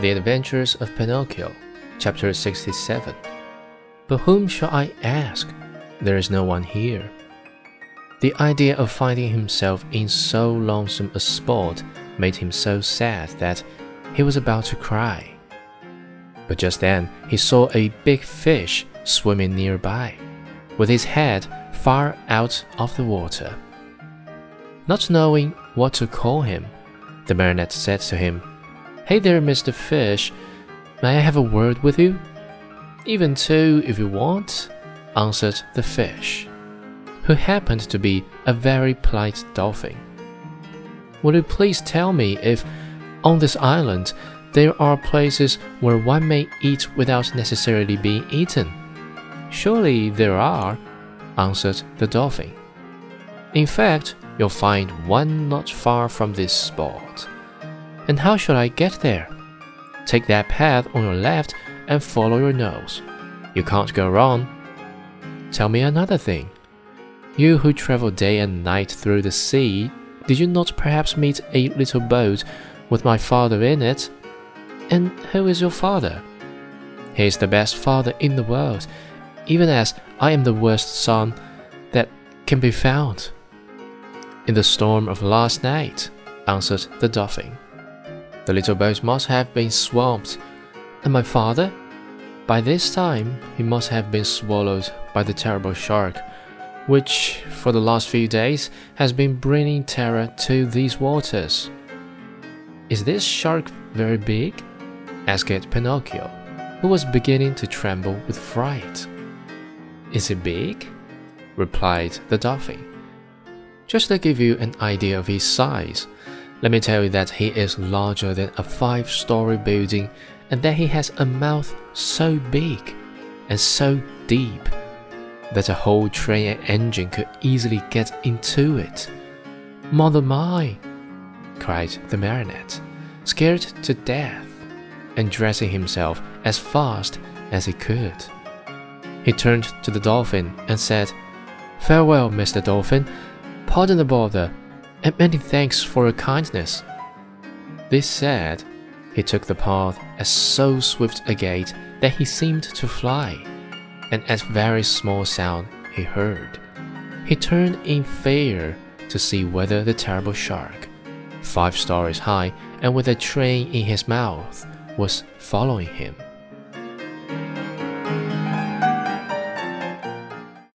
The Adventures of Pinocchio, Chapter 67. But whom shall I ask? There is no one here. The idea of finding himself in so lonesome a spot made him so sad that he was about to cry. But just then he saw a big fish swimming nearby, with his head far out of the water. Not knowing what to call him, the marionette said to him, Hey there, Mr. Fish, may I have a word with you? Even two, if you want, answered the fish, who happened to be a very polite dolphin. Will you please tell me if, on this island, there are places where one may eat without necessarily being eaten? Surely there are, answered the dolphin. In fact, you'll find one not far from this spot. And how shall I get there? Take that path on your left and follow your nose. You can't go wrong. Tell me another thing. You who travel day and night through the sea, did you not perhaps meet a little boat with my father in it? And who is your father? He is the best father in the world, even as I am the worst son that can be found. In the storm of last night, answered the dolphin. The little boat must have been swamped, and my father? By this time, he must have been swallowed by the terrible shark, which, for the last few days, has been bringing terror to these waters. Is this shark very big? asked Pinocchio, who was beginning to tremble with fright. Is it big? replied the dolphin. Just to give you an idea of his size, let me tell you that he is larger than a five story building and that he has a mouth so big and so deep that a whole train and engine could easily get into it. Mother my! cried the marionette, scared to death and dressing himself as fast as he could. He turned to the dolphin and said, Farewell, Mr. Dolphin. Pardon the bother, and many thanks for your kindness. This said, he took the path at so swift a gait that he seemed to fly, and at very small sound he heard, he turned in fear to see whether the terrible shark, five stories high and with a train in his mouth, was following him.